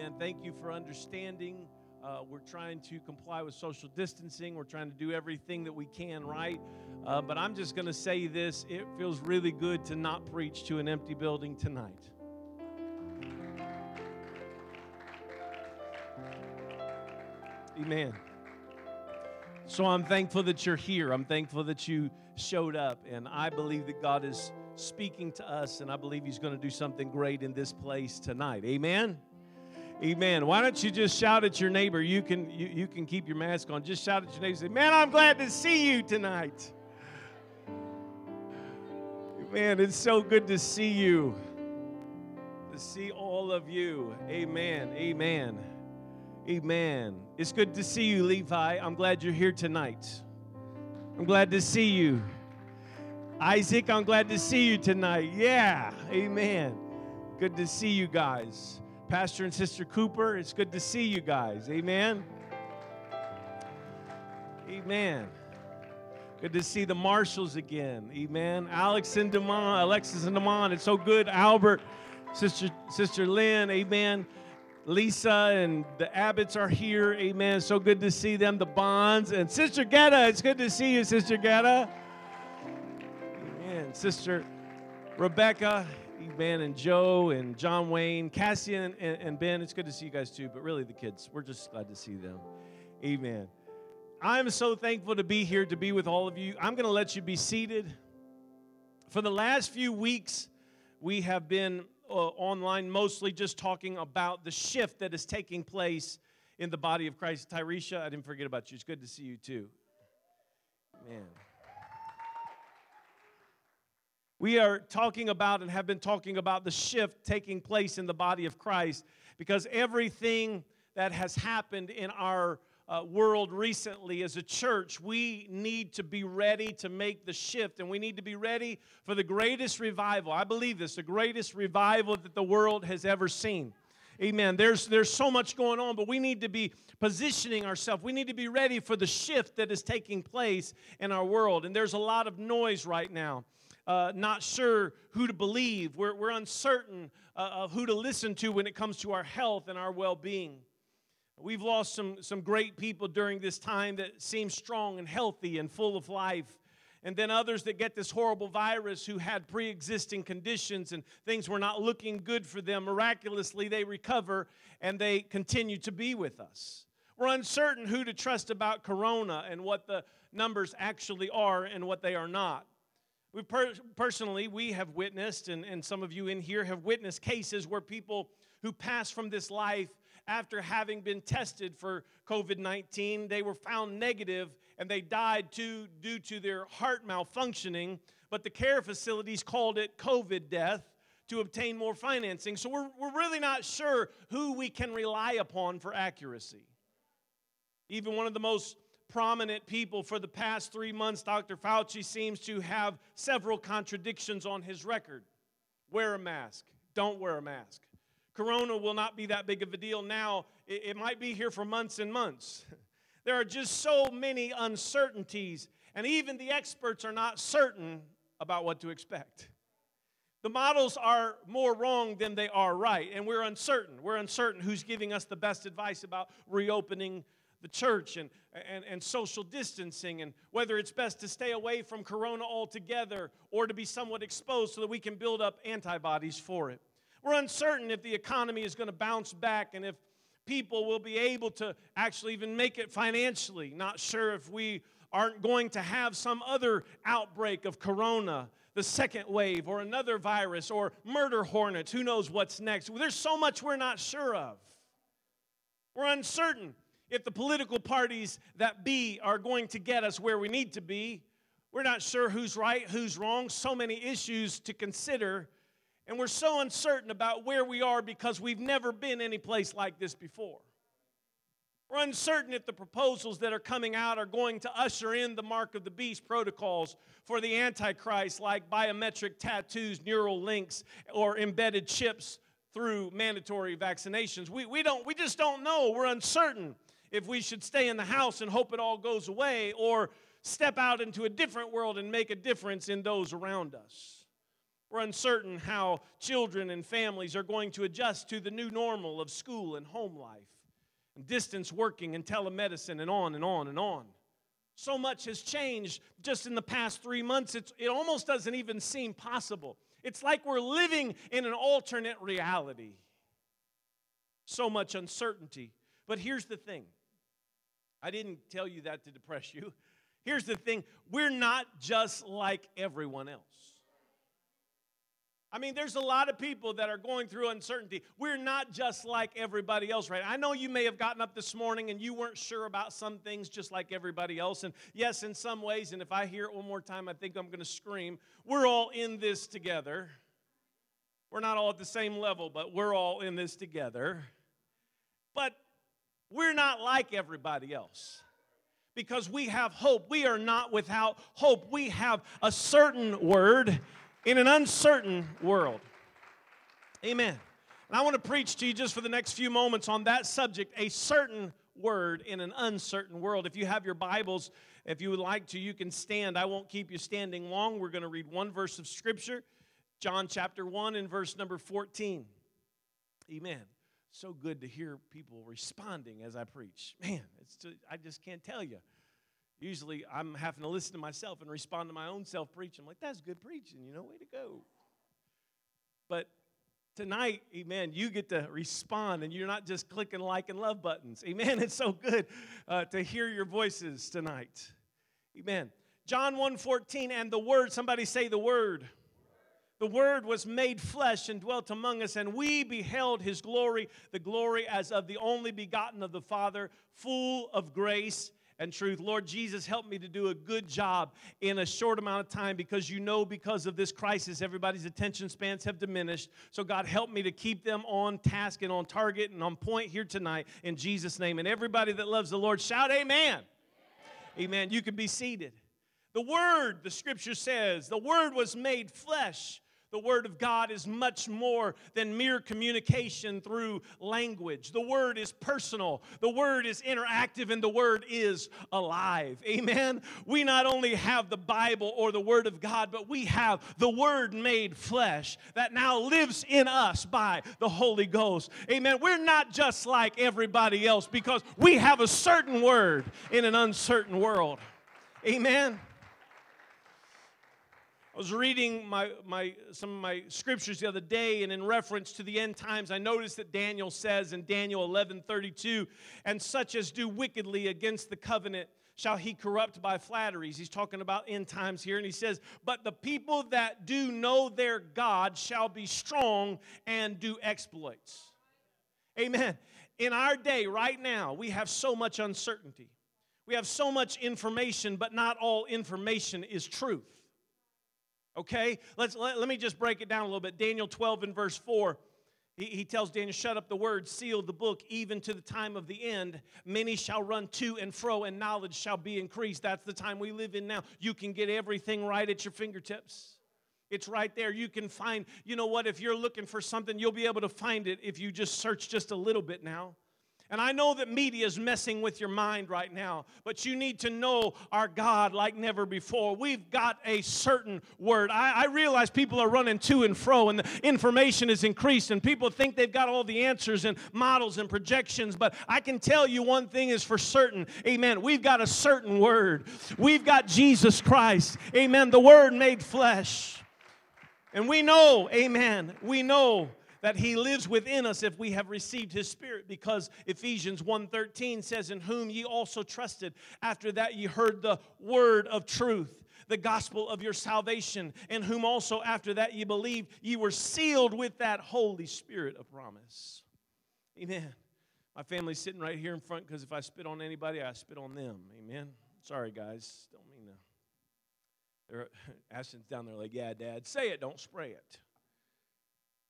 Amen. Thank you for understanding. Uh, we're trying to comply with social distancing. We're trying to do everything that we can, right? Uh, but I'm just going to say this it feels really good to not preach to an empty building tonight. Amen. So I'm thankful that you're here. I'm thankful that you showed up. And I believe that God is speaking to us, and I believe He's going to do something great in this place tonight. Amen. Amen. Why don't you just shout at your neighbor? You can you, you can keep your mask on. Just shout at your neighbor. Say, "Man, I'm glad to see you tonight." Man, it's so good to see you. To see all of you. Amen. Amen. Amen. It's good to see you, Levi. I'm glad you're here tonight. I'm glad to see you. Isaac, I'm glad to see you tonight. Yeah. Amen. Good to see you guys. Pastor and Sister Cooper, it's good to see you guys. Amen. Amen. Good to see the Marshalls again. Amen. Alex and Demond, Alexis and Demond, it's so good. Albert, Sister Sister Lynn, amen. Lisa and the Abbotts are here. Amen. So good to see them. The Bonds and Sister Getta. It's good to see you, Sister Getta. Amen. Sister Rebecca. Amen. And Joe and John Wayne, Cassian and, and Ben. It's good to see you guys too, but really the kids. We're just glad to see them. Amen. I'm so thankful to be here to be with all of you. I'm going to let you be seated. For the last few weeks, we have been uh, online mostly just talking about the shift that is taking place in the body of Christ. Tyresha, I didn't forget about you. It's good to see you too. Man. We are talking about and have been talking about the shift taking place in the body of Christ because everything that has happened in our uh, world recently as a church, we need to be ready to make the shift and we need to be ready for the greatest revival. I believe this, the greatest revival that the world has ever seen. Amen. There's, there's so much going on, but we need to be positioning ourselves. We need to be ready for the shift that is taking place in our world. And there's a lot of noise right now uh, not sure who to believe. We're, we're uncertain uh, of who to listen to when it comes to our health and our well being. We've lost some, some great people during this time that seem strong and healthy and full of life. And then others that get this horrible virus who had pre existing conditions and things were not looking good for them. Miraculously, they recover and they continue to be with us. We're uncertain who to trust about corona and what the numbers actually are and what they are not. We per- personally, we have witnessed, and, and some of you in here have witnessed cases where people who pass from this life after having been tested for COVID 19, they were found negative and they died too, due to their heart malfunctioning. But the care facilities called it COVID death to obtain more financing. So we're, we're really not sure who we can rely upon for accuracy. Even one of the most prominent people for the past three months, Dr. Fauci seems to have several contradictions on his record. Wear a mask, don't wear a mask. Corona will not be that big of a deal now, it, might be here for months and months. There are just so many uncertainties, and even the experts are not certain about what to expect. The models are more wrong than they are right, and we're uncertain. We're uncertain who's giving us the best advice about reopening the church and, and, and social distancing and whether it's best to stay away from corona altogether or to be somewhat exposed so that we can build up antibodies for it. We're uncertain if the economy is going to bounce back and if people will be able to actually even make it financially. Not sure if we aren't going to have some other outbreak of corona, the second wave, or another virus, or murder hornets. Who knows what's next? There's so much we're not sure of. We're uncertain if the political parties that be are going to get us where we need to be. We're not sure who's right, who's wrong, so many issues to consider. And we're so uncertain about where we are because we've never been any place like this before. We're uncertain if the proposals that are coming out are going to usher in the mark of the beast protocols for the Antichrist, like biometric tattoos, neural links, or embedded chips through mandatory vaccinations. We, we, don't, we just don't know. We're uncertain if we should stay in the house and hope it all goes away or step out into a different world and make a difference in those around us. We're uncertain how children and families are going to adjust to the new normal of school and home life, and distance working and telemedicine, and on and on and on. So much has changed just in the past three months, it's, it almost doesn't even seem possible. It's like we're living in an alternate reality. So much uncertainty. But here's the thing I didn't tell you that to depress you. Here's the thing we're not just like everyone else. I mean, there's a lot of people that are going through uncertainty. We're not just like everybody else, right? I know you may have gotten up this morning and you weren't sure about some things just like everybody else. And yes, in some ways, and if I hear it one more time, I think I'm going to scream. We're all in this together. We're not all at the same level, but we're all in this together. But we're not like everybody else because we have hope. We are not without hope. We have a certain word in an uncertain world. Amen. And I want to preach to you just for the next few moments on that subject a certain word in an uncertain world. If you have your Bibles, if you would like to, you can stand. I won't keep you standing long. We're going to read one verse of Scripture, John chapter 1 and verse number 14. Amen. So good to hear people responding as I preach. Man, it's I just can't tell you. Usually I'm having to listen to myself and respond to my own self preaching. I'm like, that's good preaching, you know, way to go. But tonight, amen, you get to respond and you're not just clicking like and love buttons. Amen. It's so good uh, to hear your voices tonight. Amen. John 1:14 and the word, somebody say the word. The word was made flesh and dwelt among us and we beheld his glory, the glory as of the only begotten of the Father, full of grace and truth. Lord Jesus, help me to do a good job in a short amount of time because you know, because of this crisis, everybody's attention spans have diminished. So, God, help me to keep them on task and on target and on point here tonight in Jesus' name. And everybody that loves the Lord, shout amen. Amen. You can be seated. The Word, the scripture says, the Word was made flesh the Word of God is much more than mere communication through language. The Word is personal, the Word is interactive, and the Word is alive. Amen. We not only have the Bible or the Word of God, but we have the Word made flesh that now lives in us by the Holy Ghost. Amen. We're not just like everybody else because we have a certain Word in an uncertain world. Amen. Was reading my, my, some of my scriptures the other day, and in reference to the end times, I noticed that Daniel says in Daniel 11 32, and such as do wickedly against the covenant shall he corrupt by flatteries. He's talking about end times here, and he says, But the people that do know their God shall be strong and do exploits. Amen. In our day, right now, we have so much uncertainty. We have so much information, but not all information is truth. Okay? Let's, let, let me just break it down a little bit. Daniel 12 and verse 4. He, he tells Daniel, Shut up the word, seal the book, even to the time of the end. Many shall run to and fro, and knowledge shall be increased. That's the time we live in now. You can get everything right at your fingertips. It's right there. You can find, you know what, if you're looking for something, you'll be able to find it if you just search just a little bit now. And I know that media is messing with your mind right now, but you need to know our God like never before. We've got a certain word. I, I, realize people are running to and fro, and the information is increased, and people think they've got all the answers and models and projections, but I can tell you one thing is for certain. Amen. We've got a certain word. We've got Jesus Christ. Amen. The word made flesh. And we know, amen, we know that he lives within us if we have received his spirit because Ephesians 1:13 says in whom ye also trusted after that ye heard the word of truth the gospel of your salvation in whom also after that ye believed ye were sealed with that holy spirit of promise. Amen. My family's sitting right here in front because if I spit on anybody I spit on them. Amen. Sorry guys. Don't mean to. Ashton's down there like yeah dad say it don't spray it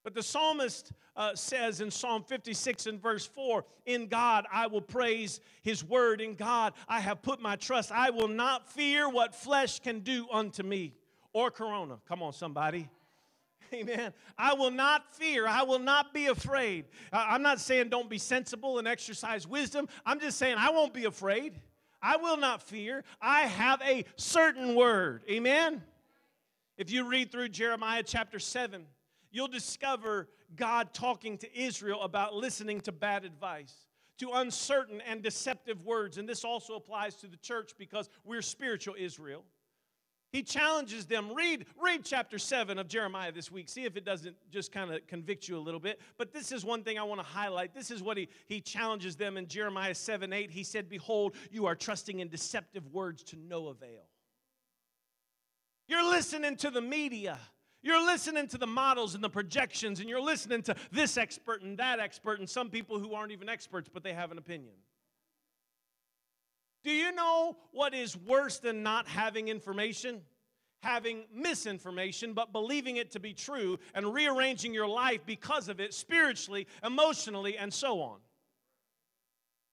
but the psalmist uh, says in Psalm 56 and verse 4 In God I will praise his word. In God I have put my trust. I will not fear what flesh can do unto me. Or corona. Come on, somebody. Amen. I will not fear. I will not be afraid. I'm not saying don't be sensible and exercise wisdom. I'm just saying I won't be afraid. I will not fear. I have a certain word. Amen. If you read through Jeremiah chapter 7, you'll discover God talking to Israel about listening to bad advice, to uncertain and deceptive words. And this also applies to the church because we're spiritual Israel. He challenges them. Read, read chapter 7 of Jeremiah this week. See if it doesn't just kind of convict you a little bit. But this is one thing I want to highlight. This is what he, he challenges them in Jeremiah 7 8. He said, Behold, you are trusting in deceptive words to no avail. You're listening to the media. You're listening to the models and the projections, and you're listening to this expert and that expert, and some people who aren't even experts, but they have an opinion. Do you know what is worse than not having information? Having misinformation, but believing it to be true and rearranging your life because of it spiritually, emotionally, and so on.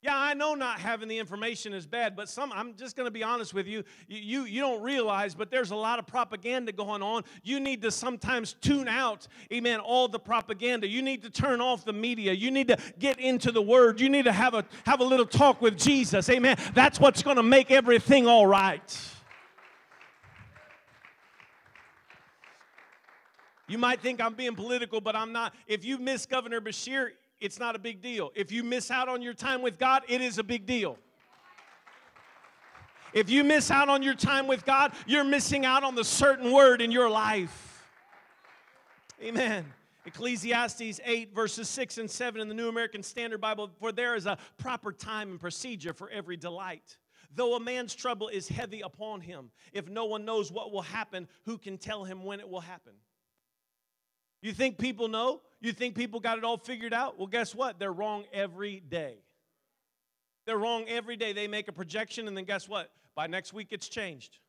Yeah, I know not having the information is bad, but some I'm just going to be honest with you, you, you. You don't realize, but there's a lot of propaganda going on. You need to sometimes tune out, amen, all the propaganda. You need to turn off the media. You need to get into the word. You need to have a have a little talk with Jesus. Amen. That's what's going to make everything all right. You might think I'm being political, but I'm not. If you miss Governor Beshear, it's not a big deal. If you miss out on your time with God, it is a big deal. If you miss out on your time with God, you're missing out on the certain word in your life. Amen. Ecclesiastes 8, verses 6 and 7 in the New American Standard Bible For there is a proper time and procedure for every delight. Though a man's trouble is heavy upon him, if no one knows what will happen, who can tell him when it will happen? You think people know? You think people got it all figured out? Well, guess what? They're wrong every day. They're wrong every day. They make a projection, and then guess what? By next week, it's changed.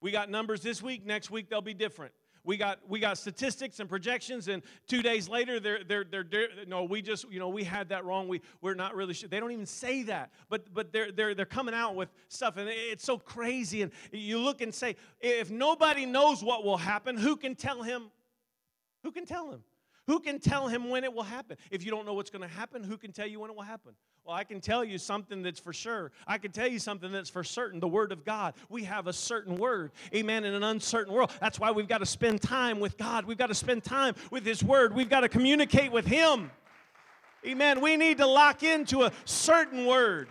We got numbers this week, next week, they'll be different. We got we got statistics and projections, and two days later, they're they're they're, they're no, we just you know we had that wrong. We we're not really sure. They don't even say that, but but they're they're they're coming out with stuff, and it's so crazy. And you look and say, if nobody knows what will happen, who can tell him? Who can tell him? Who can tell him when it will happen? If you don't know what's going to happen, who can tell you when it will happen? Well, I can tell you something that's for sure. I can tell you something that's for certain the Word of God. We have a certain Word, amen, in an uncertain world. That's why we've got to spend time with God. We've got to spend time with His Word. We've got to communicate with Him. Amen. We need to lock into a certain Word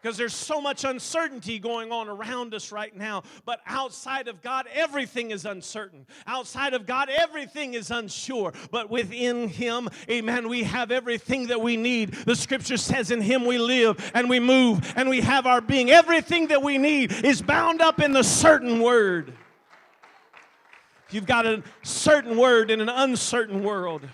because there's so much uncertainty going on around us right now. But outside of God, everything is uncertain. Outside of God, everything is unsure. But within Him, amen, we have everything that we need. The scripture says, In Him we live and we move and we have our being. Everything that we need is bound up in the certain word. You've got a certain word in an uncertain world.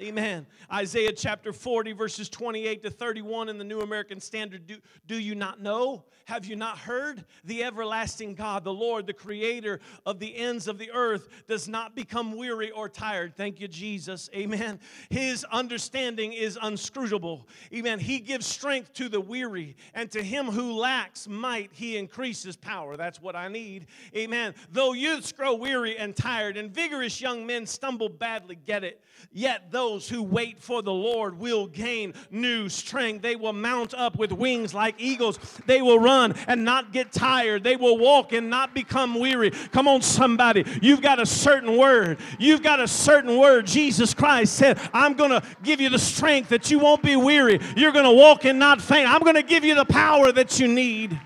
Amen. Isaiah chapter 40, verses 28 to 31 in the New American Standard. Do, do you not know? Have you not heard? The everlasting God, the Lord, the creator of the ends of the earth, does not become weary or tired. Thank you, Jesus. Amen. His understanding is unscrutable. Amen. He gives strength to the weary, and to him who lacks might, he increases power. That's what I need. Amen. Though youths grow weary and tired, and vigorous young men stumble badly, get it. Yet those who wait for the Lord will gain new strength. They will mount up with wings like eagles. They will run and not get tired. They will walk and not become weary. Come on, somebody. You've got a certain word. You've got a certain word. Jesus Christ said, I'm going to give you the strength that you won't be weary. You're going to walk and not faint. I'm going to give you the power that you need.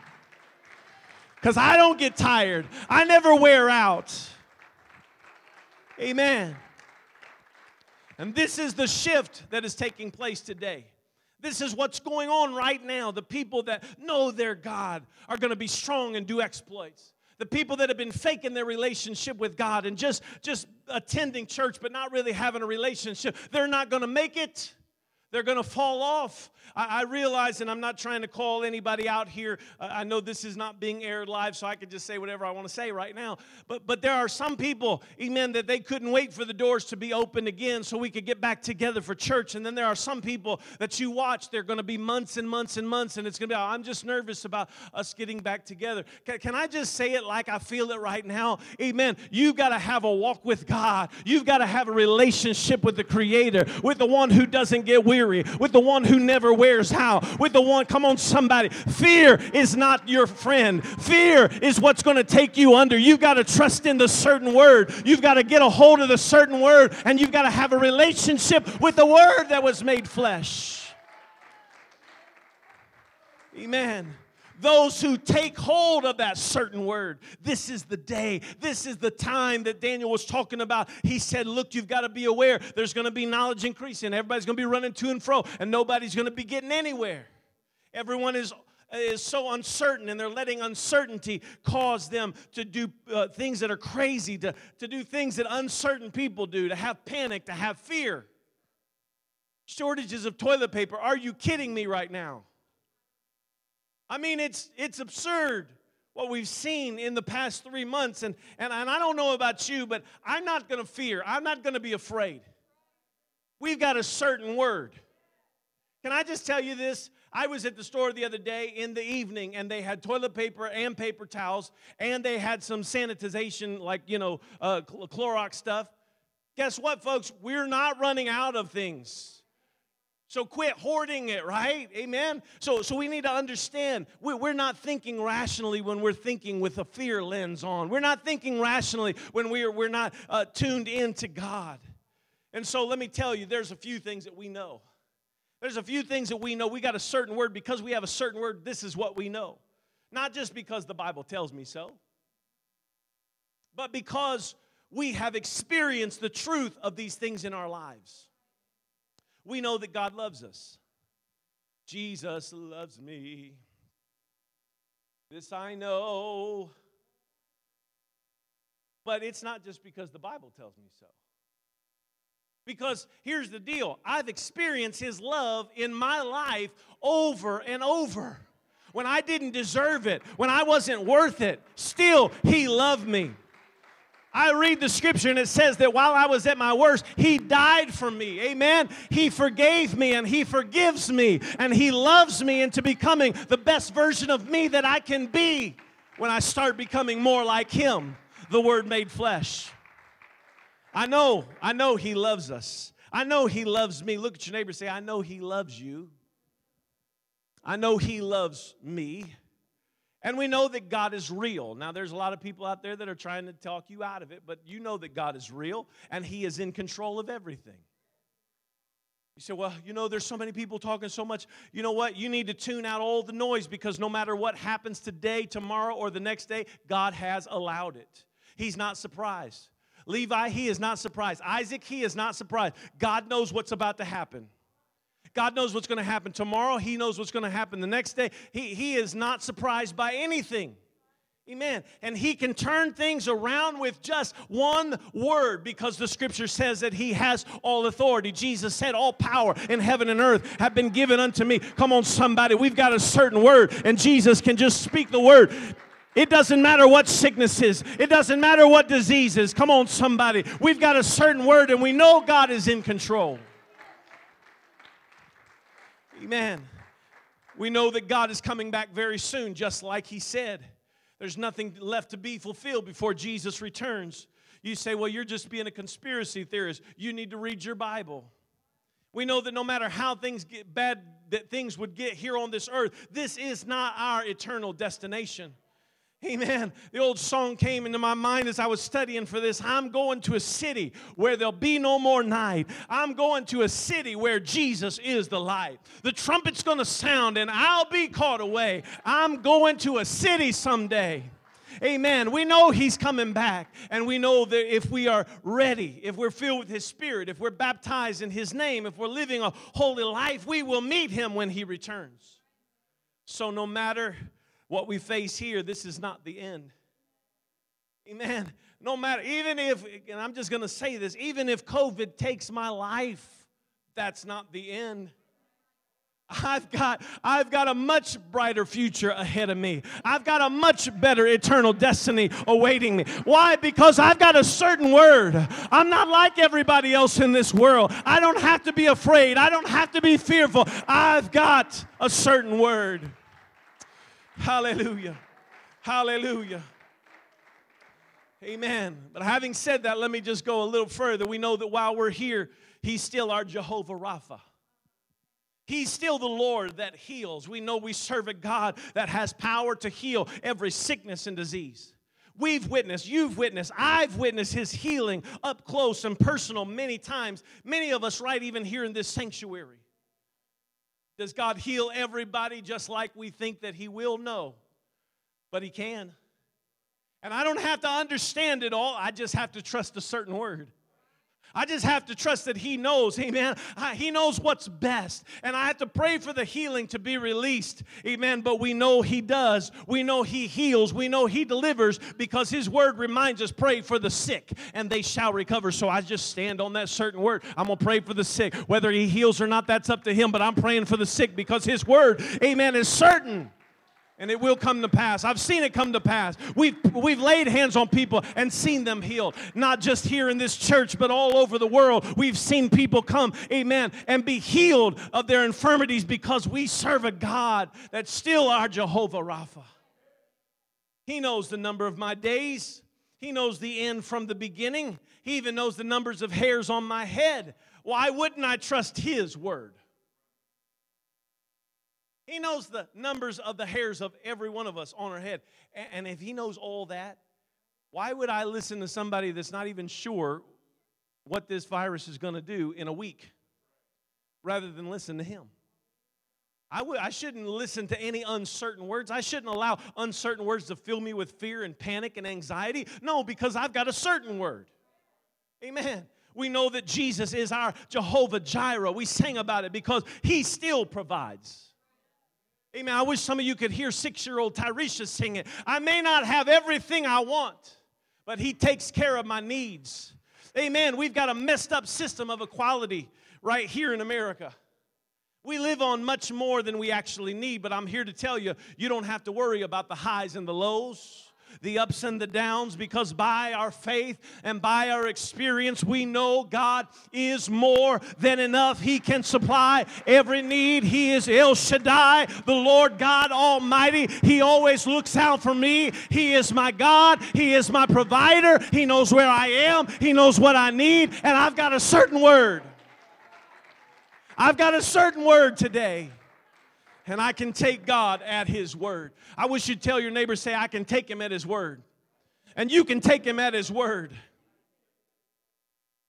Because I don't get tired, I never wear out. Amen. And this is the shift that is taking place today. This is what's going on right now. The people that know their God are going to be strong and do exploits. The people that have been faking their relationship with God and just, just attending church but not really having a relationship, they're not going to make it. They're going to fall off. I, I, realize, and I'm not trying to call anybody out here. Uh, I know this is not being aired live, so I could just say whatever I want to say right now. But, but there are some people, amen, that they couldn't wait for the doors to be opened again so we could get back together for church. And then there are some people that you watch, they're going to be months and months and months, and it's going to be, oh, I'm just nervous about us getting back together. Can, can I just say it like I feel it right now? Amen. You've got to have a walk with God, you've got to have a relationship with the Creator, with the one who doesn't get weary weary, with the one who never wears out, with the one, come on, somebody. Fear is not your friend. Fear is what's going to take you under. You've got to trust in the certain word. You've got to get a hold of the certain word, and you've got to have a relationship with the word that was made flesh. Amen those who take hold of that certain word. This is the day, this is the time that Daniel was talking about. He said, Look, you've got to be aware. There's going to be knowledge increasing. Everybody's going to be running to and fro, and nobody's going to be getting anywhere. Everyone is is so uncertain and they're letting uncertainty cause them to do uh, things that are crazy, to, to do things that uncertain people do, to have panic, to have fear. Shortages of toilet paper. Are you kidding me right now? I mean, it's, it's absurd what we've seen in the past three months. And, and, and I don't know about you, but I'm not going to fear. I'm not going to be afraid. We've got a certain word. Can I just tell you this? I was at the store the other day in the evening and they had toilet paper and paper towels and they had some sanitization, like, you know, uh, Clorox stuff. Guess what, folks? We're not running out of things. So quit hoarding it, right? Amen. So, so we need to understand we, we're not thinking rationally when we're thinking with a fear lens on. We're not thinking rationally when we're, we're not uh, tuned in to God. And so let me tell you, there's a few things that we know. There's a few things that we know. We got a certain word. Because we have a certain word, this is what we know. Not just because the Bible tells me so, but because we have experienced the truth of these things in our lives we know that God loves us. Jesus loves me. This I know. But it's not just because the Bible tells me so. Because here's the deal I've experienced His love in my life over and over. When I didn't deserve it, when I wasn't worth it, still He loved me. I read the scripture and it says that while I was at my worst, He died for me. Amen. He forgave me and He forgives me and He loves me into becoming the best version of me that I can be when I start becoming more like Him, the Word made flesh. I know, I know He loves us. I know He loves me. Look at your neighbor say, I know He loves you. I know He loves me. And we know that God is real. Now, there's a lot of people out there that are trying to talk you out of it, but you know that God is real and He is in control of everything. You say, well, you know, there's so many people talking so much. You know what? You need to tune out all the noise because no matter what happens today, tomorrow, or the next day, God has allowed it. He's not surprised. Levi, he is not surprised. Isaac, he is not surprised. God knows what's about to happen. God knows what's going to happen tomorrow. He knows what's going to happen the next day. He, he is not surprised by anything. Amen. And he can turn things around with just one word because the scripture says that he has all authority. Jesus said, All power in heaven and earth have been given unto me. Come on, somebody. We've got a certain word, and Jesus can just speak the word. It doesn't matter what sickness is. It doesn't matter what disease is. Come on, somebody. We've got a certain word, and we know God is in control. Amen. We know that God is coming back very soon, just like He said. There's nothing left to be fulfilled before Jesus returns. You say, well, you're just being a conspiracy theorist. You need to read your Bible. We know that no matter how things get bad, that things would get here on this earth, this is not our eternal destination. Amen. The old song came into my mind as I was studying for this. I'm going to a city where there'll be no more night. I'm going to a city where Jesus is the light. The trumpet's going to sound and I'll be caught away. I'm going to a city someday. Amen. We know He's coming back, and we know that if we are ready, if we're filled with His Spirit, if we're baptized in His name, if we're living a holy life, we will meet Him when He returns. So, no matter what we face here, this is not the end. Amen. No matter, even if, and I'm just going to say this, even if COVID takes my life, that's not the end. I've got, I've got a much brighter future ahead of me. I've got a much better eternal destiny awaiting me. Why? Because I've got a certain word. I'm not like everybody else in this world. I don't have to be afraid. I don't have to be fearful. I've got a certain word. Hallelujah. Hallelujah. Amen. But having said that, let me just go a little further. We know that while we're here, He's still our Jehovah Rapha. He's still the Lord that heals. We know we serve a God that has power to heal every sickness and disease. We've witnessed, you've witnessed, I've witnessed his healing up close and personal many times. Many of us, right, even here in this sanctuary. Does God heal everybody just like we think that he will? No, but he can. And I don't have to understand it all, I just have to trust a certain word. I just have to trust that He knows, amen. He knows what's best. And I have to pray for the healing to be released, amen. But we know He does. We know He heals. We know He delivers because His word reminds us pray for the sick and they shall recover. So I just stand on that certain word. I'm going to pray for the sick. Whether He heals or not, that's up to Him. But I'm praying for the sick because His word, amen, is certain and it will come to pass. I've seen it come to pass. We've, we've laid hands on people and seen them healed, not just here in this church, but all over the world. We've seen people come, amen, and be healed of their infirmities because we serve a God that's still our Jehovah Rapha. He knows the number of my days, He knows the end from the beginning, He even knows the numbers of hairs on my head. Why wouldn't I trust His word? He knows the numbers of the hairs of every one of us on our head. And if He knows all that, why would I listen to somebody that's not even sure what this virus is going to do in a week rather than listen to Him? I w- I shouldn't listen to any uncertain words. I shouldn't allow uncertain words to fill me with fear and panic and anxiety. No, because I've got a certain word. Amen. We know that Jesus is our Jehovah Jireh. We sang about it because He still provides. Amen. I wish some of you could hear six year old Tyresha sing it. I may not have everything I want, but He takes care of my needs. Amen. We've got a messed up system of equality right here in America. We live on much more than we actually need, but I'm here to tell you, you don't have to worry about the highs and the lows the ups and the downs because by our faith and by our experience, we know God is more than enough. He can supply every need. He is El Shaddai, the Lord God Almighty. He always looks out for me. He is my God. He is my provider. He knows where I am. He knows what I need. And I've got a certain word. I've got a certain word today and I can take God at His word. I wish you'd tell your neighbor, say, I can take Him at His word. And you can take Him at His word.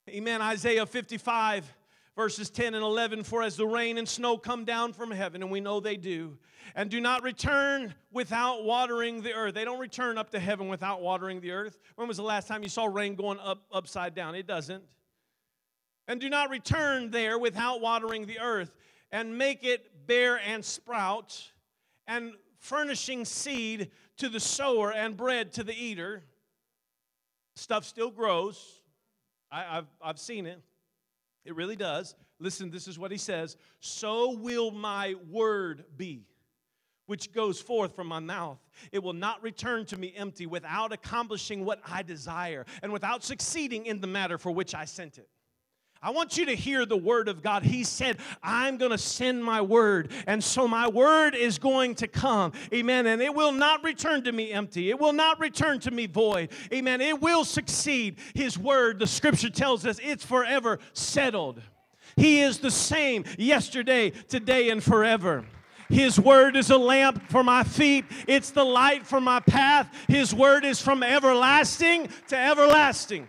Amen. Isaiah 55, verses 10 and 11 For as the rain and snow come down from heaven, and we know they do, and do not return without watering the earth. They don't return up to heaven without watering the earth. When was the last time you saw rain going up upside down? It doesn't. And do not return there without watering the earth and make it bear and sprout, and furnishing seed to the sower and bread to the eater. Stuff still grows. I, have I've seen it. It really does. Listen, this is what he says So will my word be, which goes forth from my mouth. It will not return to me empty without accomplishing what I desire and without succeeding in the matter for which I sent it. I want you to hear the word of God. He said, I'm going to send my word. And so my word is going to come. Amen. And it will not return to me empty, it will not return to me void. Amen. It will succeed. His word, the scripture tells us, it's forever settled. He is the same yesterday, today, and forever. His word is a lamp for my feet, it's the light for my path. His word is from everlasting to everlasting.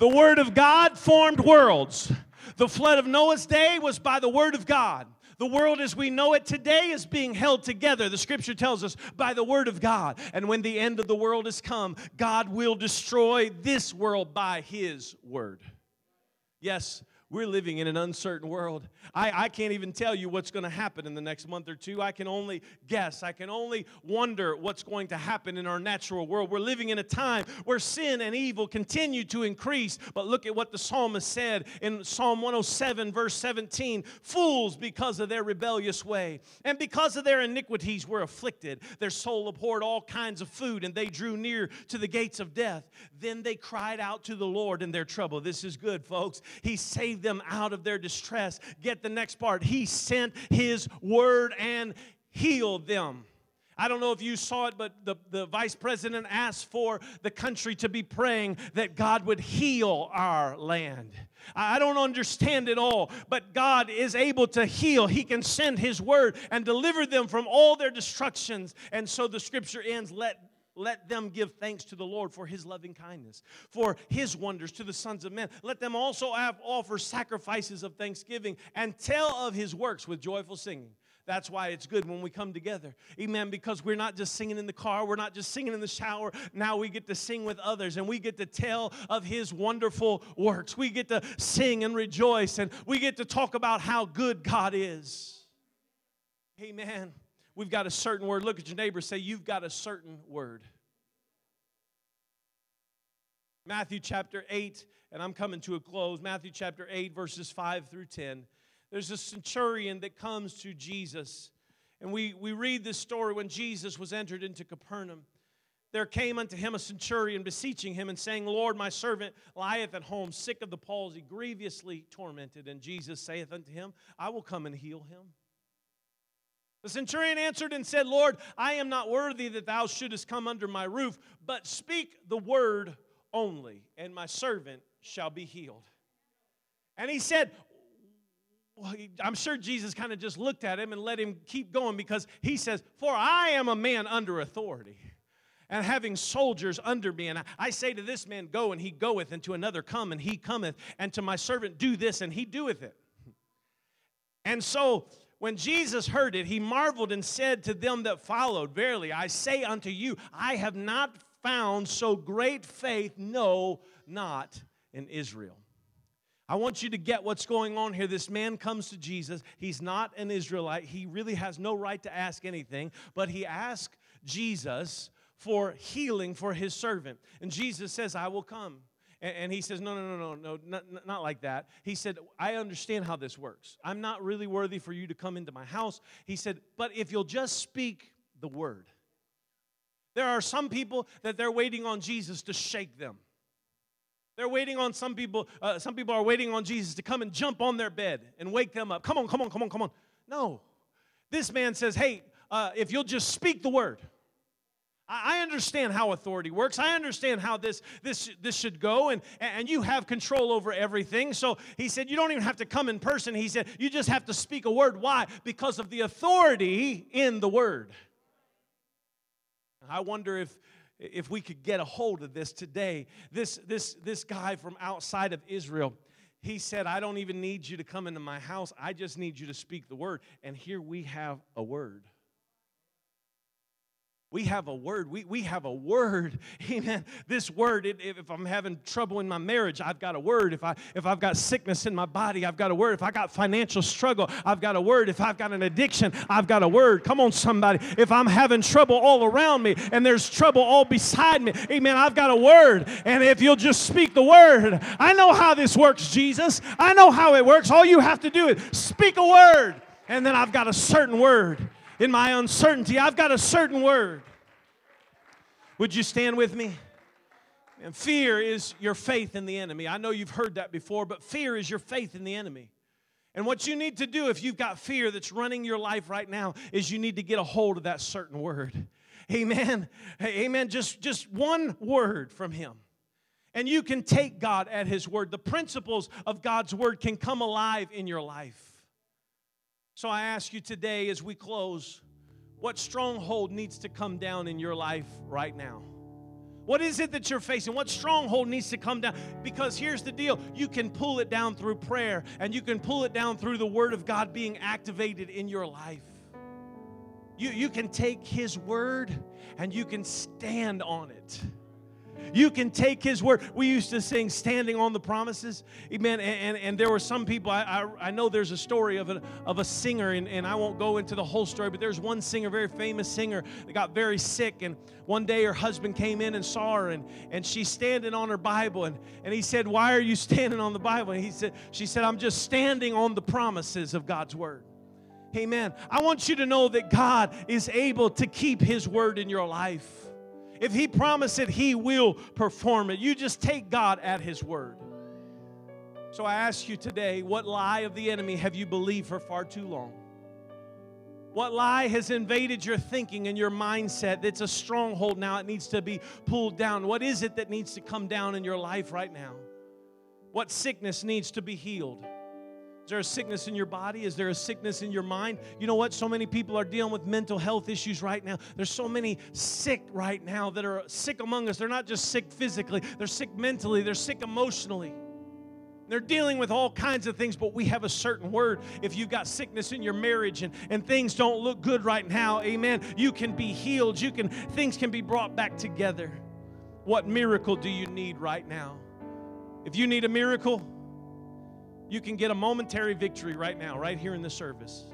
The Word of God formed worlds. The flood of Noah's day was by the Word of God. The world as we know it today is being held together, the scripture tells us, by the word of God. And when the end of the world has come, God will destroy this world by his word. Yes, we're living in an uncertain world. I, I can't even tell you what's going to happen in the next month or two. I can only guess. I can only wonder what's going to happen in our natural world. We're living in a time where sin and evil continue to increase. But look at what the psalmist said in Psalm 107, verse 17 Fools, because of their rebellious way and because of their iniquities, were afflicted. Their soul abhorred all kinds of food, and they drew near to the gates of death. Then they cried out to the Lord in their trouble. This is good, folks. He saved them out of their distress. Get the next part. He sent His word and healed them. I don't know if you saw it, but the, the vice president asked for the country to be praying that God would heal our land. I don't understand it all, but God is able to heal. He can send His word and deliver them from all their destructions. And so the scripture ends let let them give thanks to the Lord for his loving kindness, for his wonders to the sons of men. Let them also have, offer sacrifices of thanksgiving and tell of his works with joyful singing. That's why it's good when we come together. Amen. Because we're not just singing in the car, we're not just singing in the shower. Now we get to sing with others and we get to tell of His wonderful works. We get to sing and rejoice and we get to talk about how good God is. Amen. We've got a certain word. Look at your neighbor, say, You've got a certain word. Matthew chapter 8, and I'm coming to a close. Matthew chapter 8, verses 5 through 10. There's a centurion that comes to Jesus. And we, we read this story when Jesus was entered into Capernaum. There came unto him a centurion, beseeching him and saying, Lord, my servant lieth at home, sick of the palsy, grievously tormented. And Jesus saith unto him, I will come and heal him. The centurion answered and said, Lord, I am not worthy that thou shouldest come under my roof, but speak the word only, and my servant shall be healed. And he said, I'm sure Jesus kind of just looked at him and let him keep going because he says, For I am a man under authority and having soldiers under me. And I say to this man, Go, and he goeth, and to another, Come, and he cometh, and to my servant, Do this, and he doeth it. And so when Jesus heard it, he marveled and said to them that followed, Verily, I say unto you, I have not found so great faith, no, not in Israel. I want you to get what's going on here. This man comes to Jesus. He's not an Israelite. He really has no right to ask anything, but he asks Jesus for healing for his servant. And Jesus says, I will come. And, he says, No, no, no, no, no, not, not like that. He said, I understand how this works. I'm not really worthy for you to come into my house. He said, But if you'll just speak the word. There are some people that they're waiting on Jesus to shake them. They're waiting on some people, uh, some people are waiting on Jesus to come and jump on their bed and wake them up. Come on, come on, come on, come on. No. This man says, Hey, uh, if you'll just speak the word. I understand how authority works. I understand how this, this, this should go, and, and you have control over everything. So he said, You don't even have to come in person. He said, You just have to speak a word. Why? Because of the authority in the word. I wonder if, if we could get a hold of this today. This, this, this guy from outside of Israel, he said, I don't even need you to come into my house. I just need you to speak the word. And here we have a word. We have a word. We, we have a word. Amen. This word, it, if I'm having trouble in my marriage, I've got a word. If, I, if I've got sickness in my body, I've got a word. If I got financial struggle, I've got a word. If I've got an addiction, I've got a word. Come on, somebody. If I'm having trouble all around me and there's trouble all beside me, amen, I've got a word. And if you'll just speak the word, I know how this works, Jesus. I know how it works. All you have to do is speak a word. And then I've got a certain word in my uncertainty, I've got a certain word. Would you stand with me? And fear is your faith in the enemy. I know you've heard that before, but fear is your faith in the enemy. And what you need to do if you've got fear that's running your life right now is you need to get a hold of that certain word. Amen. Amen. Just, just one word from him. And you can take God at his word. The principles of God's word can come alive in your life. So I ask you today as we close, what stronghold needs to come down in your life right now? What is it that you're facing? What stronghold needs to come down? Because here's the deal you can pull it down through prayer, and you can pull it down through the Word of God being activated in your life. You, you can take His Word and you can stand on it. You can take his word. We used to sing standing on the promises. Amen. And, and, and there were some people, I, I, I, know there's a story of a, of a singer, and, and I won't go into the whole story, but there's one singer, very famous singer, that got very sick. And one day her husband came in and saw her, and, and she's standing on her Bible. And, and he said, Why are you standing on the Bible? And he said, She said, I'm just standing on the promises of God's word. Amen. I want you to know that God is able to keep his word in your life. If He promised it, He will perform it. You just take God at His word. So I ask you today, what lie of the enemy have you believed for far too long? What lie has invaded your thinking and your mindset? It's a stronghold now. It needs to be pulled down. What is it that needs to come down in your life right now? What sickness needs to be healed? Is there a sickness in your body? Is there a sickness in your mind? You know what? So many people are dealing with mental health issues right now. There's so many sick right now that are sick among us. They're not just sick physically, they're sick mentally, they're sick emotionally. They're dealing with all kinds of things, but we have a certain word. If you've got sickness in your marriage and, and things don't look good right now, amen, you can be healed. You can things can be brought back together. What miracle do you need right now? If you need a miracle, you can get a momentary victory right now, right here in the service.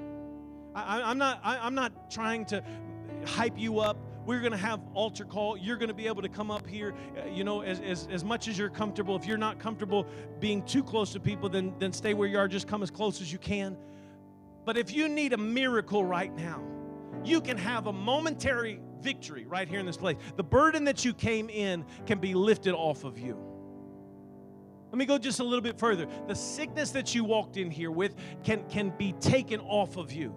I, am not, I, I'm not trying to hype you up. We're going to have altar call. You're going to be able to come up here, uh, you know, as, as, as much as you're comfortable. If you're not comfortable being too close to people, then, then stay where you are. Just come as close as you can. But if you need a miracle right now, you can have a momentary victory right here in this place. The burden that you came in can be lifted off of you. Let me go just a little bit further. The sickness that you walked in here with can, can be taken off of you.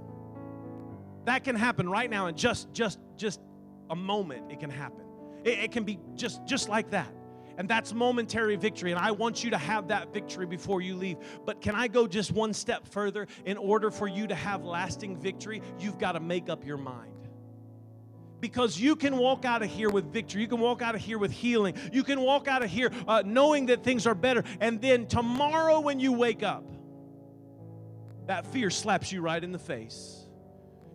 That can happen right now in just just just a moment. It can happen. It, it can be just just like that. And that's momentary victory. And I want you to have that victory before you leave. But can I go just one step further? In order for you to have lasting victory, you've got to make up your mind because you can walk out of here with victory. You can walk out of here with healing. You can walk out of here uh, knowing that things are better. And then tomorrow, when you wake up, that fear slaps you right in the face.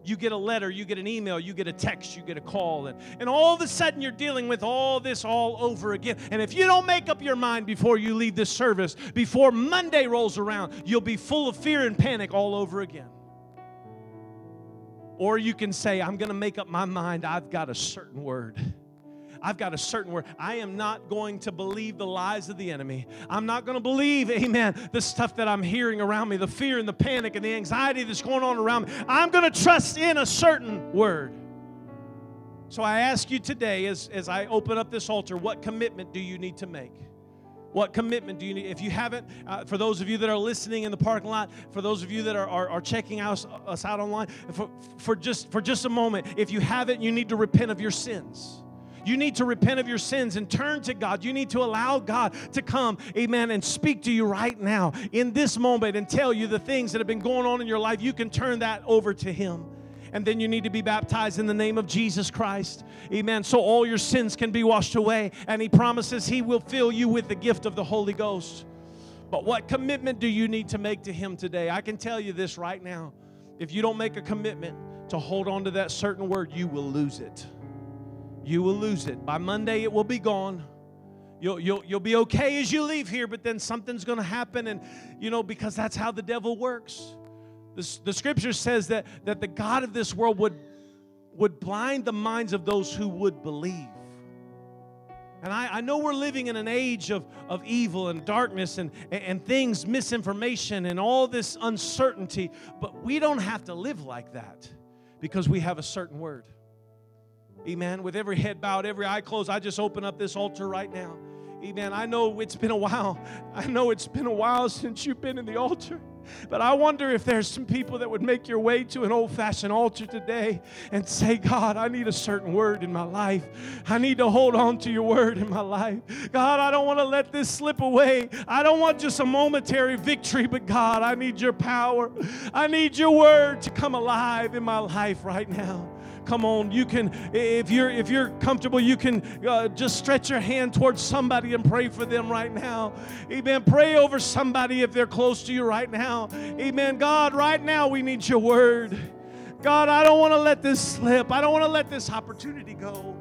You get a letter, you get an email, you get a text, you get a call, and, and all of a sudden you're dealing with all this all over again. And if you don't make up your mind before you leave this service, before Monday rolls around, you'll be full of fear and panic all over again. Or you can say, I'm going to make up my mind. I've got a certain word. I've got a certain word. I am not going to believe the lies of the enemy. I'm not going to believe, amen, the stuff that I'm hearing around me, the fear and the panic and the anxiety that's going on around me. I'm going to trust in a certain word. So I ask you today, as, as I open up this altar, what commitment do you need to make? What commitment do you need? If you haven't, uh, for those of you that are listening in the parking lot, for those of you that are, are, are checking us, us out online, for, for, just, for just a moment, if you haven't, you need to repent of your sins. You need to repent of your sins and turn to God. You need to allow God to come, amen, and speak to you right now in this moment and tell you the things that have been going on in your life. You can turn that over to Him and then you need to be baptized in the name of Jesus Christ. Amen. So all your sins can be washed away, and He promises He will fill you with the gift of the Holy Ghost. But what commitment do you need to make to Him today? I can tell you this right now. If you don't make a commitment to hold on to that certain word, you will lose it. You will lose it. By Monday, it will be gone. You'll, you'll, you'll be okay as you leave here, but then something's going to happen, and you know, because that's how the devil works. The, scripture says that, that the God of this world would, would blind the minds of those who would believe. And I, I, know we're living in an age of, of evil and darkness and, and, and things, misinformation, and all this uncertainty, but we don't have to live like that because we have a certain word. Amen. With every head bowed, every eye closed, I just open up this altar right now. Amen. I know it's been a while. I know it's been a while since you've been in the altar. But I wonder if there's some people that would make your way to an old fashioned altar today and say, God, I need a certain word in my life. I need to hold on to your word in my life. God, I don't want to let this slip away. I don't want just a momentary victory, but God, I need your power. I need your word to come alive in my life right now come on you can if you're if you're comfortable you can uh, just stretch your hand towards somebody and pray for them right now. Amen. Pray over somebody if they're close to you right now. Amen. God right now we need your word. God i don't want to let this slip. I don't want to let this opportunity go